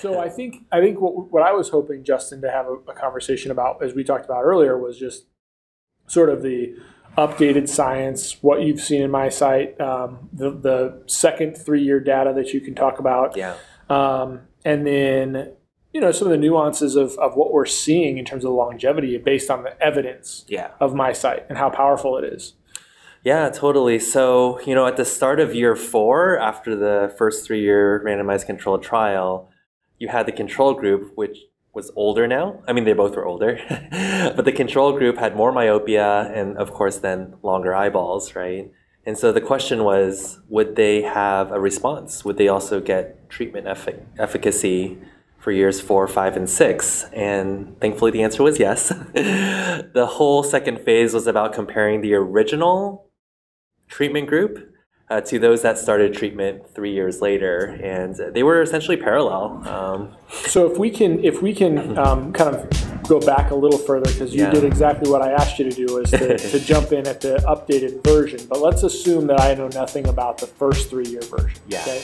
So I think I think what, what I was hoping Justin to have a, a conversation about, as we talked about earlier, was just sort of the updated science, what you've seen in MiSight, um, the the second three year data that you can talk about, Yeah. um, and then you know some of the nuances of, of what we're seeing in terms of longevity based on the evidence Yeah. of MiSight and how powerful it is. Yeah, totally. So, you know, at the start of year four, after the first three year randomized controlled trial, you had the control group, which was older now. I mean, they both were older, but the control group had more myopia and, of course, then longer eyeballs, right? And so the question was would they have a response? Would they also get treatment effic- efficacy for years four, five, and six? And thankfully, the answer was yes. the whole second phase was about comparing the original treatment group uh, to those that started treatment three years later, and they were essentially parallel. Um, So if we can if we can um, kind of go back a little further because you Yeah. did exactly what I asked you to do is to, to jump in at the updated version. But let's assume that I know nothing about the first three year version. Yeah. Okay.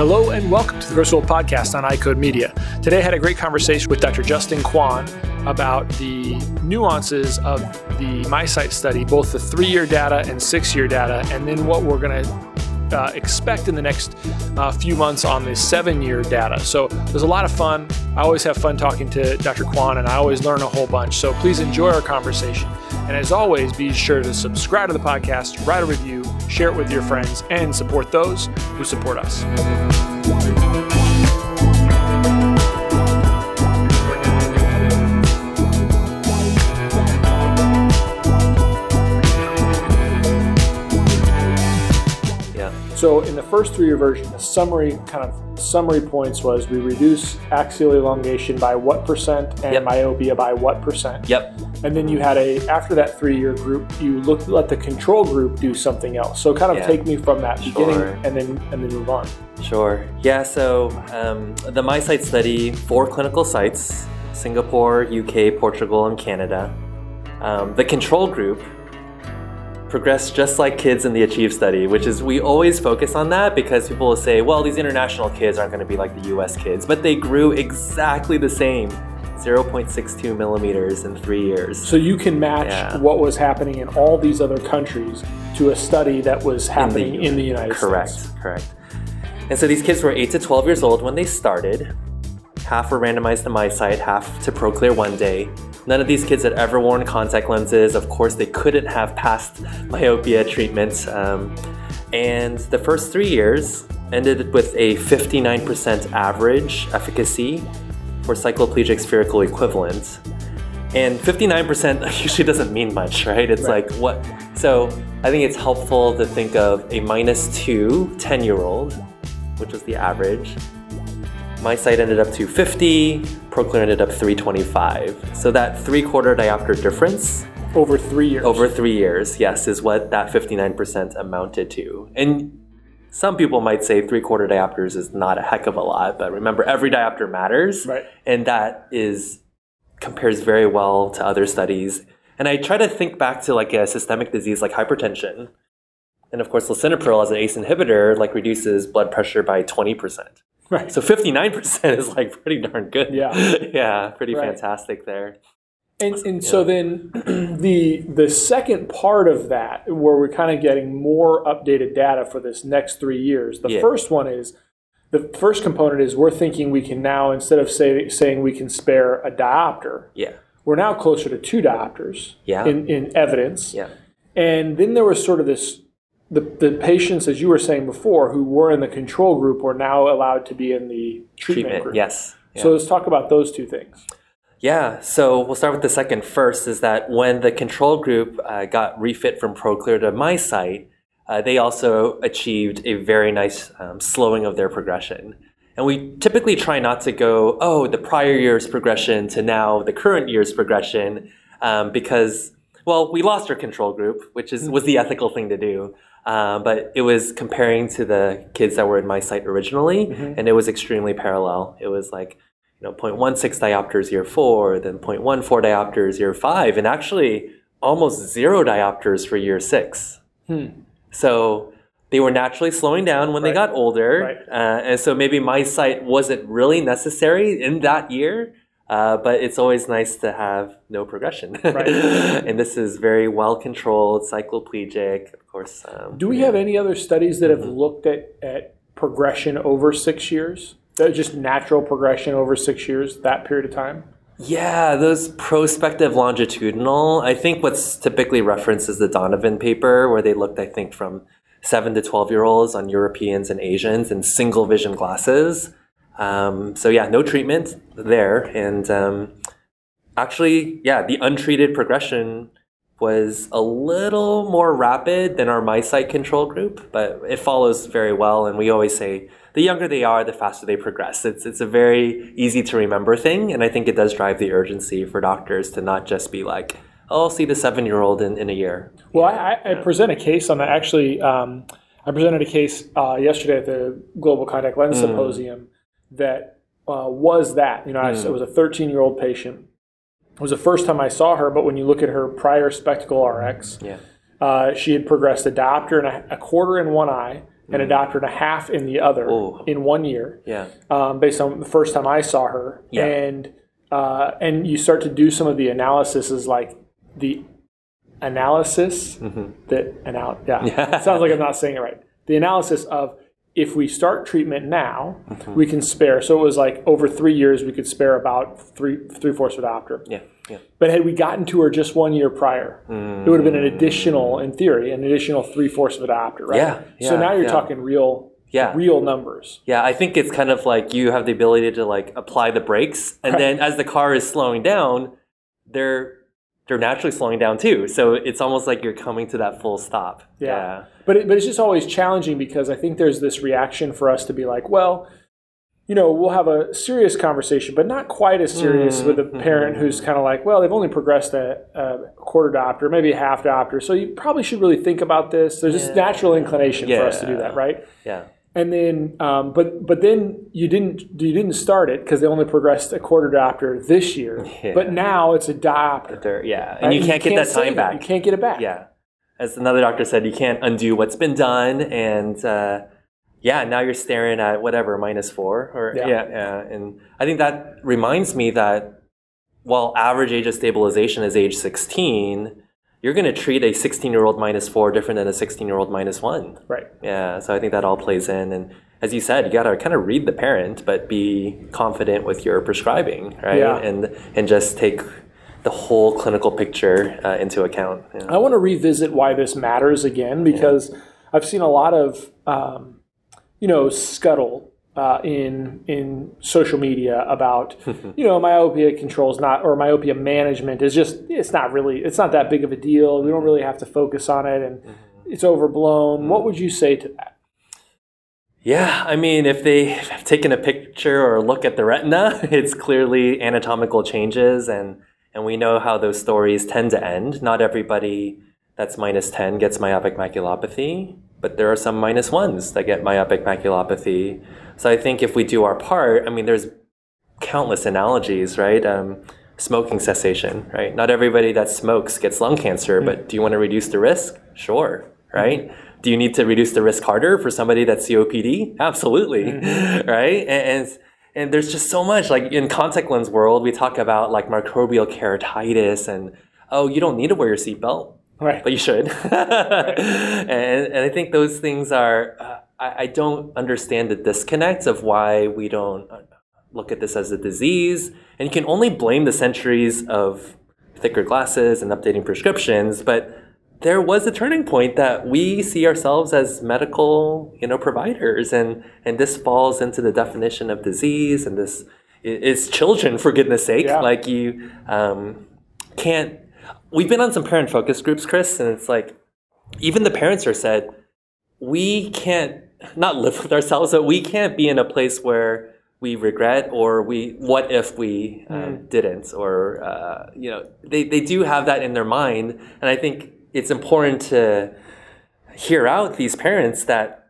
Hello and welcome to the World Podcast on iCode Media. Today I had a great conversation with Dr. Justin Kwan about the nuances of the MiSight study, both the three-year data and six-year data, and then what we're going to uh, expect in the next uh, few months on the seven-year data. So there's a lot of fun. I always have fun talking to Dr. Kwan, and I always learn a whole bunch. So please enjoy our conversation. And as always, be sure to subscribe to the podcast, write a review, share it with your friends, and support those who support us. yeah, So in the first three-year version, the summary kind of summary points was we reduce axial elongation by what percent and Yep. myopia by what percent. yep, And then you had a after that three-year group, you looked let the control group do something else. So kind of Yeah. take me from that beginning and then and then move on. sure. Yeah, so um, the MiSight study, four clinical sites Singapore, UK, Portugal, and Canada. Um, the control group progressed just like kids in the Achieve study, which is we always focus on that because people will say, well, these international kids aren't going to be like the US kids, but they grew exactly the same 0.62 millimeters in three years. So you can match Yeah. what was happening in all these other countries to a study that was happening in the, United correct, States. Correct, correct, And so these kids were 8 to 12 years old when they started. Half were randomized to MiSight, half to ProClear one day. None of these kids had ever worn contact lenses. Of course, they couldn't have passed myopia treatment. Um, and the first three years ended with a 59% average efficacy for cycloplegic spherical equivalent. And 59% usually doesn't mean much, right? It's Right. like what? So I think it's helpful to think of a minus two 10 year old, which was the average. MiSight ended up 250, Proclear ended up 325. So that three quarter diopter difference Over three years. over three years, yes, is what that 59% amounted to. And some people might say three quarter diopters is not a heck of a lot, but remember, every diopter matters. Right. And that is compares very well to other studies. And I try to think back to like a systemic disease like hypertension. And of course, lisinopril as an ACE inhibitor like reduces blood pressure by 20%. Right. So 59% is like pretty darn good. Yeah. yeah, pretty Right. fantastic there. And, and so then the the second part of that, where we're kind of getting more updated data for this next three years. The Yeah. first one is the first component is we're thinking we can now instead of say, saying we can spare a diopter, Yeah. we're now closer to two diopters Yeah. in, in evidence. Yeah. And then there was sort of this the, the patients, as you were saying before, who were in the control group were now allowed to be in the treatment, Treatment. group. Yes. Yeah. So let's talk about those two things. Yeah, so we'll start with the second first is that when the control group uh, got refit from Proclear to MiSight, uh, they also achieved a very nice um, slowing of their progression. And we typically try not to go, oh, the prior year's progression to now the current year's progression, um, because, well, we lost our control group, which is was the ethical thing to do. Uh, but it was comparing to the kids that were in MiSight originally, and it was extremely parallel. It was like you know 0.16 diopters year four, then 0.14 diopters year five, and actually almost zero diopters for year six. So they were naturally slowing down when they got older, Right. uh, and so maybe MiSight wasn't really necessary in that year. Uh, but it's always nice to have no progression. Right. and this is very well controlled, cycloplegic, of course. Um, Do we have any other studies that Mm-hmm. have looked at, at progression over six years? That just natural progression over six years, that period of time? Yeah, those prospective longitudinal. I think what's typically referenced is the Donovan paper, where they looked, I think, from seven to 12 year olds on Europeans and Asians in single vision glasses. Um, so, yeah, no treatment there. And um, actually, yeah, the untreated progression was a little more rapid than our MiSight control group, but it follows very well. And we always say the younger they are, the faster they progress. It's, it's a very easy to remember thing. And I think it does drive the urgency for doctors to not just be like, oh, I'll see the seven year old in, in a year. Well, I, I I present a case on that. Actually, um, I presented a case uh, yesterday at the Global Contact Lens Mm. Symposium that uh, was that. You know, I, Mm. it was a 13 year old patient. It was the first time I saw her, but when you look at her prior spectacle RX, Yeah. uh, she had progressed a diopter and a, a quarter in one eye and a diopter and a half in the other Mm. Ooh. in one year. Yeah. um, based on the first time I saw her. Yeah. And uh, and you start to do some of the analysis is like the analysis that anal- yeah, it sounds like I'm not saying it right. The analysis of if we start treatment now, we can spare. So it was like over three years, we could spare about three three fourths of a diopter. Yeah. Yeah. But had we gotten to her just one year prior, it would have been an mm. additional, in theory, an additional three fourths of a diopter, right? Yeah, so now you're yeah. talking real, Yeah. real numbers. Yeah, I think it's kind of like you have the ability to like apply the brakes, and then as the car is slowing down, they're they're naturally slowing down too. So it's almost like you're coming to that full stop. Yeah. But it, but it's just always challenging because I think there's this reaction for us to be like, well, you know, we'll have a serious conversation, but not quite as serious mm, with a mm-hmm. parent who's kind of like, well, they've only progressed a, a quarter diopter, maybe a half diopter, so you probably should really think about this. There's this natural inclination for us to do that, right? Yeah. And then, um, but but then you didn't you didn't start it because they only progressed a quarter diopter this year. Yeah. But now it's a diopter. They're, yeah. And right? you can't get that save time it. back. You can't get it back. Yeah. As another doctor said, you can't undo what's been done. And uh, yeah, now you're staring at whatever, minus four. Or Yeah. yeah. yeah, And I think that reminds me that while average age of stabilization is age 16, you're going to treat a 16 year old minus four different than a 16 year old minus one. Right. Yeah. So I think that all plays in. And as you said, you got to kind of read the parent, but be confident with your prescribing, right? Yeah. And, and just take the whole clinical picture uh, into account. Yeah. I want to revisit why this matters again because I've seen a lot of um, you know scuttle uh, in in social media about you know myopia control is not or myopia management is just it's not really it's not that big of a deal. We don't really have to focus on it and it's overblown. What would you say to that? Yeah, I mean, if they have taken a picture or look at the retina, it's clearly anatomical changes, and and we know how those stories tend to end. Not everybody that's minus ten gets myopic maculopathy, but there are some minus ones that get myopic maculopathy. So I think if we do our part, I mean, there's countless analogies, right? Um, smoking cessation, right? Not everybody that smokes gets lung cancer, but do you want to reduce the risk? Sure, right? Do you need to reduce the risk harder for somebody that's COPD? Absolutely, right? And, and and there's just so much like in contact lens world, we talk about like microbial keratitis and oh, you don't need to wear your seatbelt Right. but you should. and, and I think those things are, uh, I, I don't understand the disconnect of why we don't uh, look at this as a disease. And you can only blame the centuries of thicker glasses and updating prescriptions, but there was a turning point that we see ourselves as medical, you know, providers, and and this falls into the definition of disease, and this is children for goodness sake. Yeah. Like you um, can't. We've been on some parent focus groups, Chris, and it's like even the parents are said we can't not live with ourselves, but we can't be in a place where we regret or we what if we um, didn't or uh, you know they, they do have that in their mind and i think it's important to hear out these parents that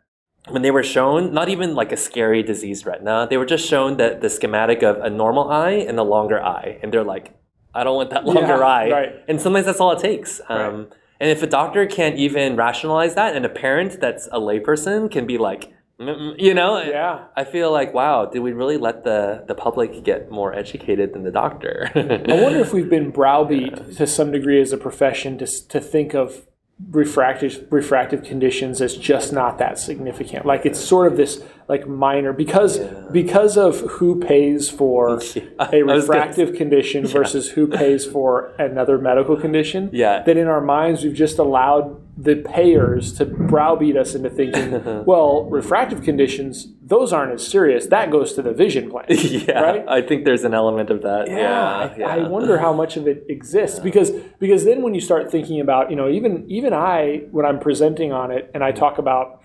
when they were shown, not even like a scary diseased retina, they were just shown that the schematic of a normal eye and a longer eye. And they're like, I don't want that longer Yeah, eye. right. And sometimes that's all it takes. Um, And if a doctor can't even rationalize that, and a parent that's a layperson can be like, you know, Yeah. I feel like, wow, did we really let the, the public get more educated than the doctor? I wonder if we've been browbeat to some degree as a profession to, to think of refractive refractive conditions as just not that significant. Like it's sort of this like minor because because of who pays for a refractive condition versus who pays for another medical condition. Yeah. That in our minds we've just allowed the payers to browbeat us into thinking, well, refractive conditions, those aren't as serious. That goes to the vision plan. yeah, Right? I think there's an element of that. Yeah, Yeah, I, I wonder how much of it exists because because then when you start thinking about you know even even I when I'm presenting on it and I talk about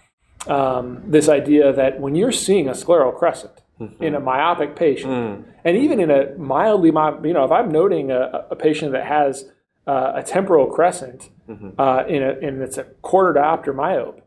um, this idea that when you're seeing a scleral crescent in a myopic patient and even in a mildly my- you know if I'm noting a, a patient that has uh, a temporal crescent uh, in a and it's a quarter diopter myope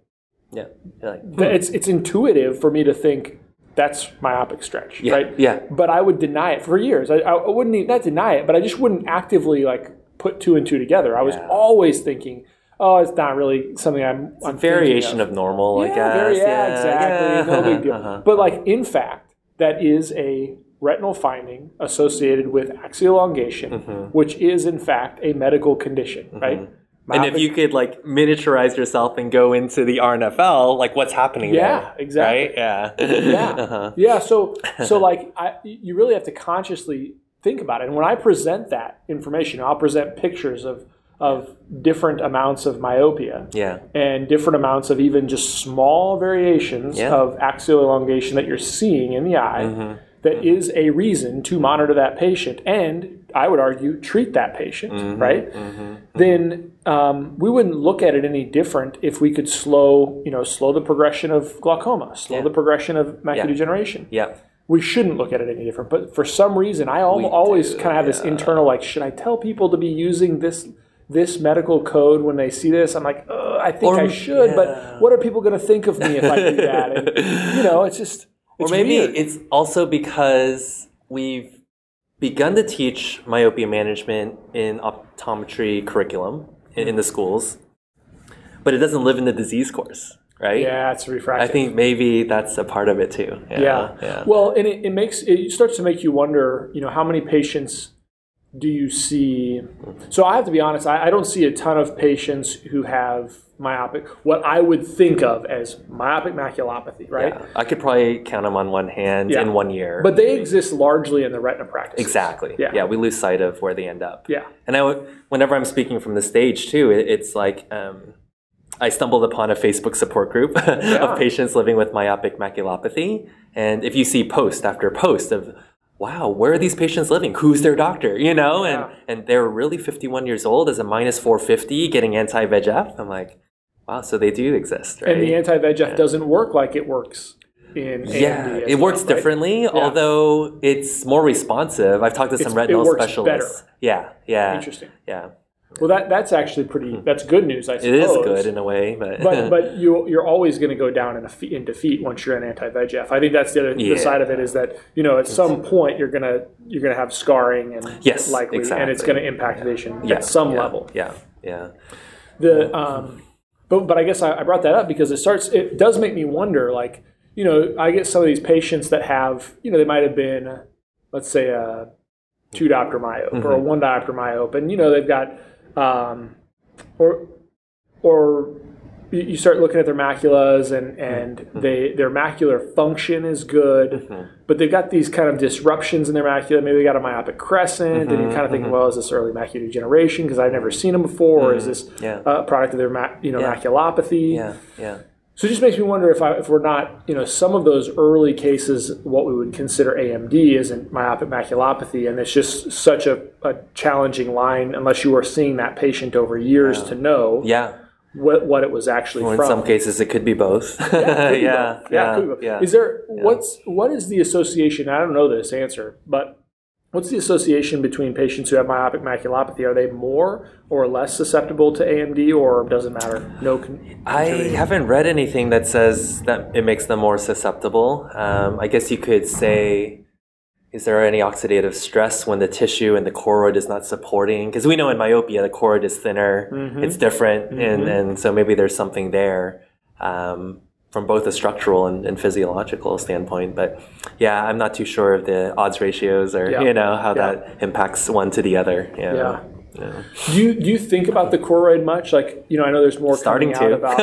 Yeah. Like, th- it's it's intuitive for me to think that's myopic stretch, Yeah, right? yeah. But I would deny it for years. I, I wouldn't even, not deny it, but I just wouldn't actively like put two and two together. I was Yeah. always thinking, oh, it's not really something I'm. I'm thinking variation of normal, I yeah, guess. very, yeah, exactly. No big deal. Uh-huh. But like in fact, that is a retinal finding associated with axial elongation, Mm-hmm. which is in fact a medical condition, right? And if you could like miniaturize yourself and go into the RNFL, like what's happening Yeah, there? exactly. Right? Yeah. yeah Uh-huh. yeah so so like I, you really have to consciously think about it and when i present that information i'll present pictures of of different amounts of myopia Yeah. and different amounts of even just small variations Yeah. of axial elongation that you're seeing in the eye Mm-hmm. That is a reason to monitor that patient and i would argue treat that patient Mm-hmm. right then um, we wouldn't look at it any different if we could slow you know slow the progression of glaucoma slow Yeah. the progression of macular Yeah. degeneration Yeah. we shouldn't look at it any different. But for some reason, I al- always kind of have this internal like, should I tell people to be using this this medical code when they see this? I'm like, Ugh, I think Or- I should, yeah. but what are people going to think of me if I do that? And, you know, it's just Or it's maybe weird. it's also because we've begun to teach myopia management in optometry curriculum in, in the mm-hmm. schools, but it doesn't live in the disease course, right? yeah, it's refractive. I think maybe that's a part of it too. Yeah. Yeah. Yeah. Well, and it, it makes it starts to make you wonder. You know, how many patients do you see? So I have to be honest. I, I don't see a ton of patients who have myopic. What I would think of as myopic maculopathy, right? Yeah. I could probably count them on one hand Yeah. in one year. But they exist largely in the retina practice. exactly. Yeah. Yeah. We lose sight of where they end up. Yeah. And I, whenever I'm speaking from the stage too, it, it's like um, I stumbled upon a Facebook support group of patients living with myopic maculopathy, and if you see post after post of wow, where are these patients living? Who's their doctor? You know, Yeah. and and they're really 51 years old as a minus 450 getting anti VEGF. I'm like, wow, so they do exist, right? And the anti VEGF doesn't work like it works in yeah, it works well, right? differently, although it's more responsive. I've talked to some It's- it retinal works specialists. Yeah, yeah, Interesting. yeah. Well, that that's actually pretty. That's good news, I Hmm. It suppose. is good in a way, but but but you you're always going to go down in, a fe- in defeat once you're an anti VEGF. I think that's the other Yeah. the side of it is that you know at some point you're gonna you're gonna have scarring and Yes, likely and it's going to impact vision yeah, at some yeah, level. Yeah, yeah, The um, but but I guess I, I brought that up because it starts. It does make me wonder. Like you know, I get some of these patients that have you know they might have been, let's say a two diopter myope or Mm-hmm. a one diopter myope, and you know they've got um, or or you you start looking at their maculas and and Mm-hmm. they their macular function is good, but they've got these kind of disruptions in their macula. Maybe they got a myopic crescent, and you're kind of thinking, well, is this early macular degeneration because I've never seen them before, or is this Mm-hmm. Yeah. a product of their ma- you know Yeah. maculopathy? yeah, yeah. So it just makes me wonder if I, if we're not you know some of those early cases what we would consider AMD isn't myopic maculopathy, and it's just such a, a challenging line unless you are seeing that patient over years to know Yeah. what what it was actually Well, in from. some cases, it could be both. Yeah, both. yeah, yeah, could be both. yeah. Is there what's what is the association? I don't know this answer, but What's the association between patients who have myopic maculopathy? Are they more or less susceptible to AMD, or doesn't matter? No. Con- I haven't read anything that says that it makes them more susceptible. Um, I guess you could say, is there any oxidative stress when the tissue and the choroid is not supporting? Because we know in myopia the choroid is thinner, it's different, and, and so maybe there's something there. Um, from both a structural and, and physiological standpoint. But yeah, I'm not too sure of the odds ratios or Yeah. you know how Yeah. that impacts one to the other. Yeah. Yeah. Yeah. Do you do you think about the choroid much? Like you know, I know there's more Starting coming out to. about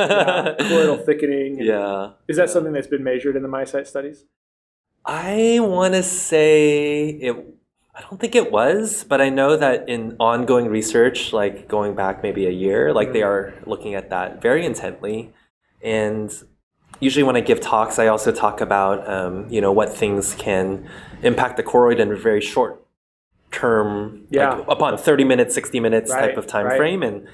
yeah, choroidal thickening. and- Yeah. Is that something that's been measured in the MiSight studies? I want to say it. I don't think it was, but I know that in ongoing research, like going back maybe a year, like they mm. are looking at that very intently. And usually, when I give talks, I also talk about um, you know what things can impact the choroid in a very short term, Yeah. like upon thirty minutes, sixty minutes Right, type of time right. frame, and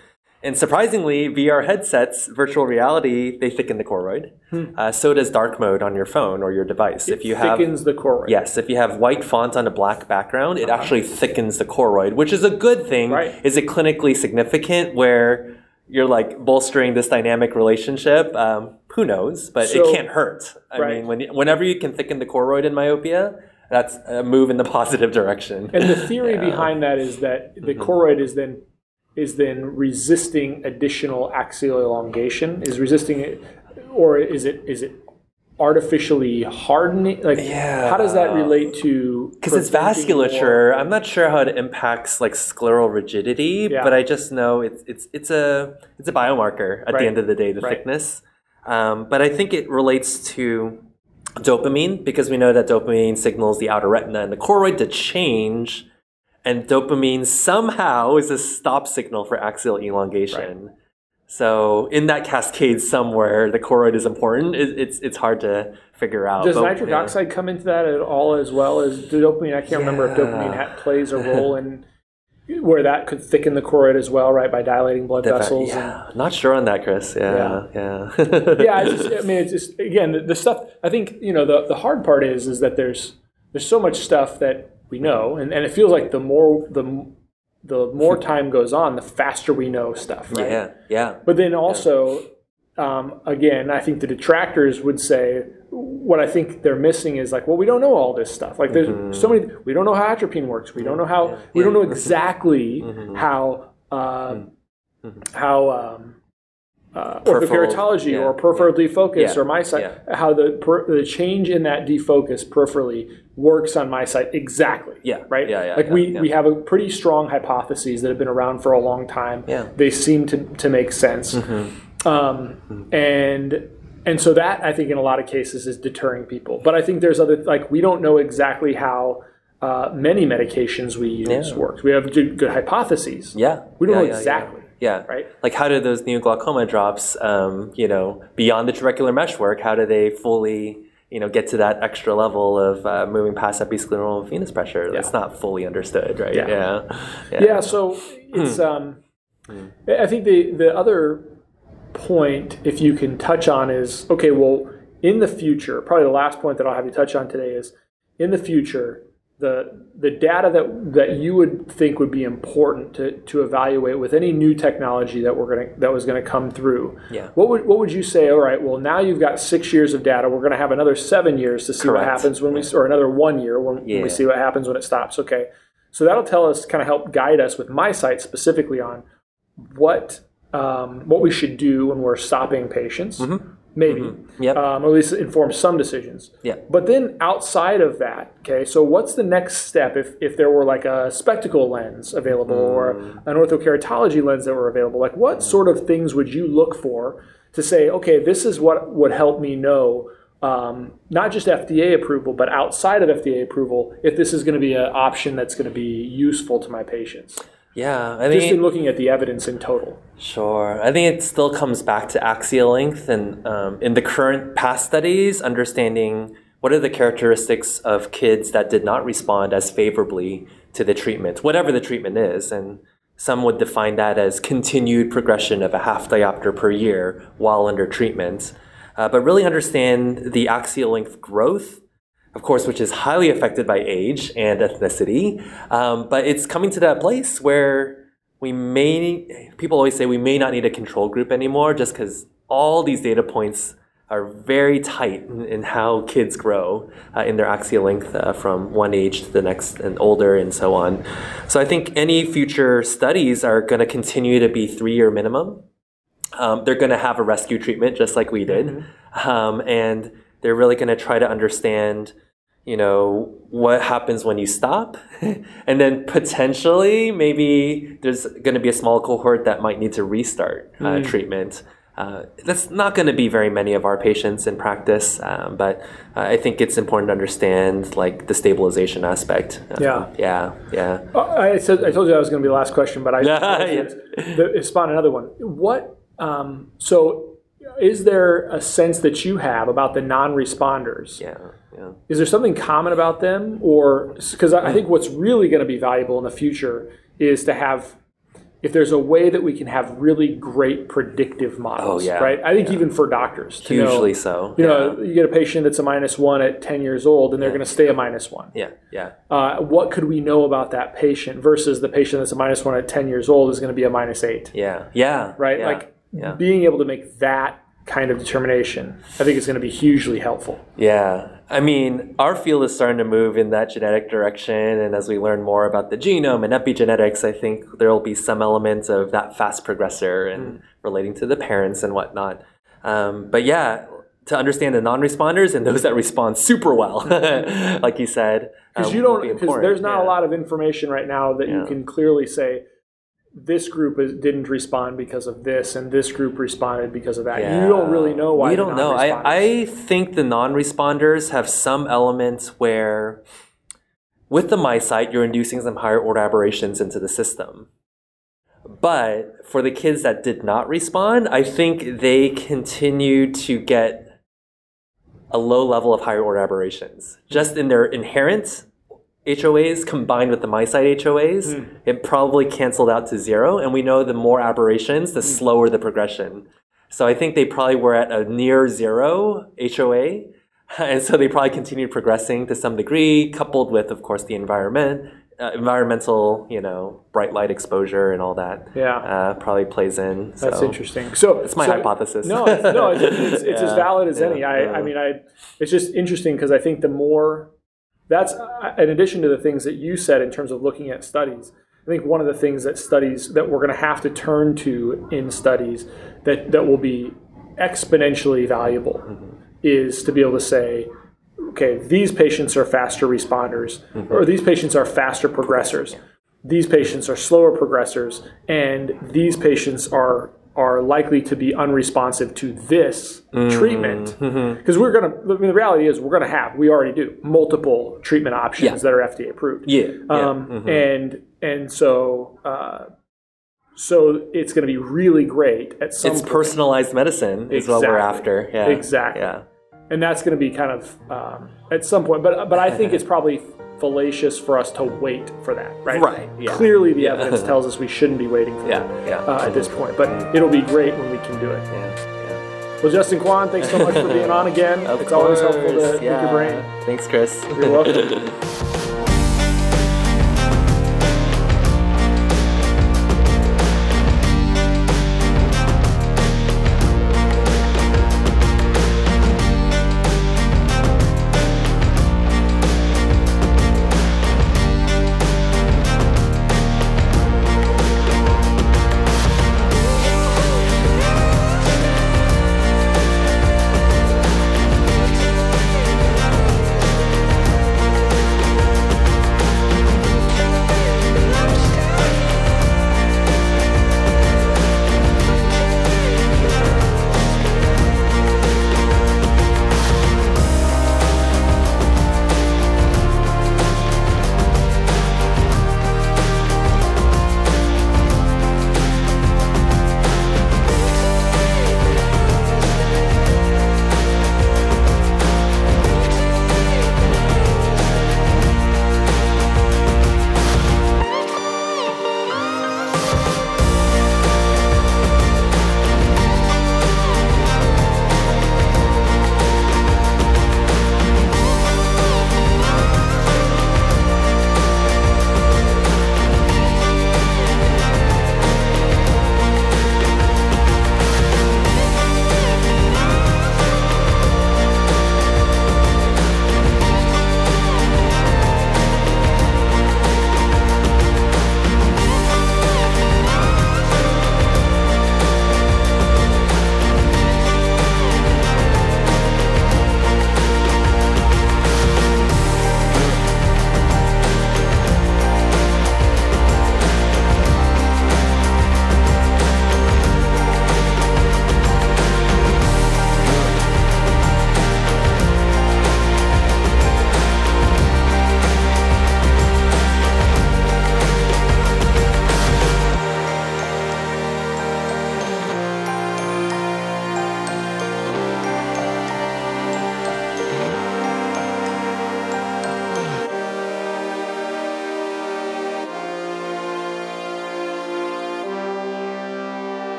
and surprisingly, VR headsets, virtual reality, they thicken the choroid. Uh, so does dark mode on your phone or your device. if you have thickens the choroid. Yes, if you have white font on a black background, it actually thickens the choroid, which is a good thing. Right. Is it clinically significant where you're like bolstering this dynamic relationship? Um, who knows? But So- it can't hurt. I Right. mean, when, whenever you can thicken the choroid in myopia, that's a move in the positive direction. And the theory Yeah. Mm-hmm. behind that is that the choroid is then is then resisting additional axial elongation. Is resisting it, or is it is it artificially hardening? Like, Yeah. how does that relate to? Because it's preventing more- vasculature. I'm not sure how it impacts like scleral rigidity, Yeah. but I just know it's it's it's a it's a biomarker at Right. the end of the day, the Right. thickness. Um, but I think it relates to dopamine because we know that dopamine signals the outer retina and the choroid to change, and dopamine somehow is a stop signal for axial elongation. So in that cascade somewhere, the choroid is important. It, it's it's hard to figure out. Does but, nitric yeah. oxide come into that at all as well as dopamine? I can't remember if dopamine plays a role in where that could thicken the choroid as well, right? By dilating blood The vessels. and- Yeah, not sure on that, Chris. Yeah, yeah. yeah, it's just, I mean, it's just again the, the stuff. I think you know the the hard part is is that there's there's so much stuff that we know, and, and it feels like the more the the more time goes on, the faster we know stuff, right? yeah, yeah. But then also, um, again, I think the detractors would say what I think they're missing is like, well, we don't know all this stuff. Like, there's so many. We don't know how atropine works. We don't know how. We don't know exactly how uh, how. Um, uh, orthokeratology yeah, or peripheral defocus Yeah, or MiSight, how the per, the change in that defocus peripherally works on MiSight exactly. Yeah, Right. yeah, yeah, like yeah, we yeah. we have a pretty strong hypotheses that have been around for a long time. Yeah. Mm-hmm. They seem to to make sense. Um, and and so that I think in a lot of cases is deterring people. But I think there's other like we don't know exactly how uh, many medications we use Yeah. works. We have good, hypotheses. Yeah. We don't yeah, know yeah, yeah. exactly. Yeah. Right. Like, how do those new glaucoma drops, um, you know, beyond the trabecular mesh work? How do they fully, you know, get to that extra level of uh, moving past episcleral venous pressure? That's not fully understood, right? Yeah. Yeah. Yeah, so it's um, I think the the other point, if you can touch on, is okay. Well, in the future, probably the last point that I'll have you touch on today is in the future the the data that that you would think would be important to, to evaluate with any new technology that we're gonna that was gonna come through. Yeah. What would what would you say? All right, well now you've got six years of data. We're gonna have another seven years to see what happens when we or another one year when, when we see what happens when it stops. Okay. So that'll tell us, kind of help guide us with MiSight specifically on what um, what we should do when we're stopping patients, maybe, Yep. um, or at least inform some decisions. Yeah. But then outside of that, okay, so what's the next step if, if there were like a spectacle lens available or Mm. an orthokeratology lens that were available? Like what sort of things would you look for to say, okay, this is what would help me know um, not just FDA approval, but outside of FDA approval, if this is going to be an option that's going to be useful to my patients? Yeah. I think Just in looking at the evidence in total. Sure. I think it still comes back to axial length and um, in the current past studies, understanding what are the characteristics of kids that did not respond as favorably to the treatment, whatever the treatment is. And some would define that as continued progression of a half diopter per year while under treatment. Uh, but really understand the axial length growth of course, which is highly affected by age and ethnicity. Um, but it's coming to that place where we may, people always say we may not need a control group anymore just because all these data points are very tight in, in how kids grow uh, in their axial length uh, from one age to the next and older and so on. So I think any future studies are going to continue to be three year minimum. Um, they're going to have a rescue treatment just like we did. Mm-hmm. Um, and they're really going to try to understand you know what happens when you stop and then potentially maybe there's going to be a small cohort that might need to restart uh, mm. treatment uh, that's not going to be very many of our patients in practice, um, but uh, I think it's important to understand like the stabilization aspect. Uh, yeah, yeah, yeah. Uh, I said I told you that was going to be the last question, but I yeah. another one. What? Um, so, is there a sense that you have about the non-responders? Yeah. Yeah. Is there something common about them, or because I think what's really going to be valuable in the future is to have if there's a way that we can have really great predictive models, oh, yeah. right? I think yeah. even for doctors, to hugely know, so. You yeah. know, you get a patient that's a minus one at 10 years old, and they're going to stay a minus one. Yeah, yeah. Uh, what could we know about that patient versus the patient that's a minus one at 10 years old is going to be a minus eight? Yeah, yeah. Right, like being able to make that kind of determination, I think is going to be hugely helpful. Yeah. I mean, our field is starting to move in that genetic direction. And as we learn more about the genome and epigenetics, I think there will be some elements of that fast progressor and mm. relating to the parents and whatnot. Um, but yeah, to understand the non-responders and those that respond super well, like you said, because um, you don't, because there's not yeah. a lot of information right now that yeah. you can clearly say this group is, didn't respond because of this, and this group responded because of that. Yeah. You don't really know why. We don't know. I, I think the non-responders have some elements where, with the MiSight, you're inducing some higher order aberrations into the system. But for the kids that did not respond, I think they continue to get a low level of higher order aberrations, just in their inherent HOAs combined with the MiSight HOAs, mm. it probably canceled out to zero. And we know the more aberrations, the mm. slower the progression. So I think they probably were at a near zero HOA. And so they probably continued progressing to some degree, coupled with, of course, the environment, uh, environmental, you know, bright light exposure and all that. Yeah, uh, probably plays in. So. That's interesting. So it's my so, hypothesis. No, it's, no, it's, it's, it's yeah, as valid as yeah, any. I, yeah. I mean, I. It's just interesting because I think the more that's in addition to the things that you said in terms of looking at studies. I think one of the things that studies that we're going to have to turn to in studies that, that will be exponentially valuable mm-hmm. is to be able to say, okay, these patients are faster responders, mm-hmm. or these patients are faster progressors. These patients are slower progressors, and these patients are are likely to be unresponsive to this mm-hmm. treatment because we're going to I mean, the reality is we're going to have we already do multiple treatment options yeah. that are FDA approved yeah, um, mm-hmm. and and so uh, so it's going to be really great at some it's point. personalized medicine is exactly. what we're after yeah exactly yeah and that's going to be kind of um, at some point but but I think it's probably fallacious for us to wait for that, right? Right. Yeah. Clearly, the yeah. evidence tells us we shouldn't be waiting for yeah. that yeah. Uh, at this point, but it'll be great when we can do it. Yeah. Well, Justin Kwan, thanks so much for being on again. It's course. always helpful to pick your brain. Thanks, Chris. You're welcome.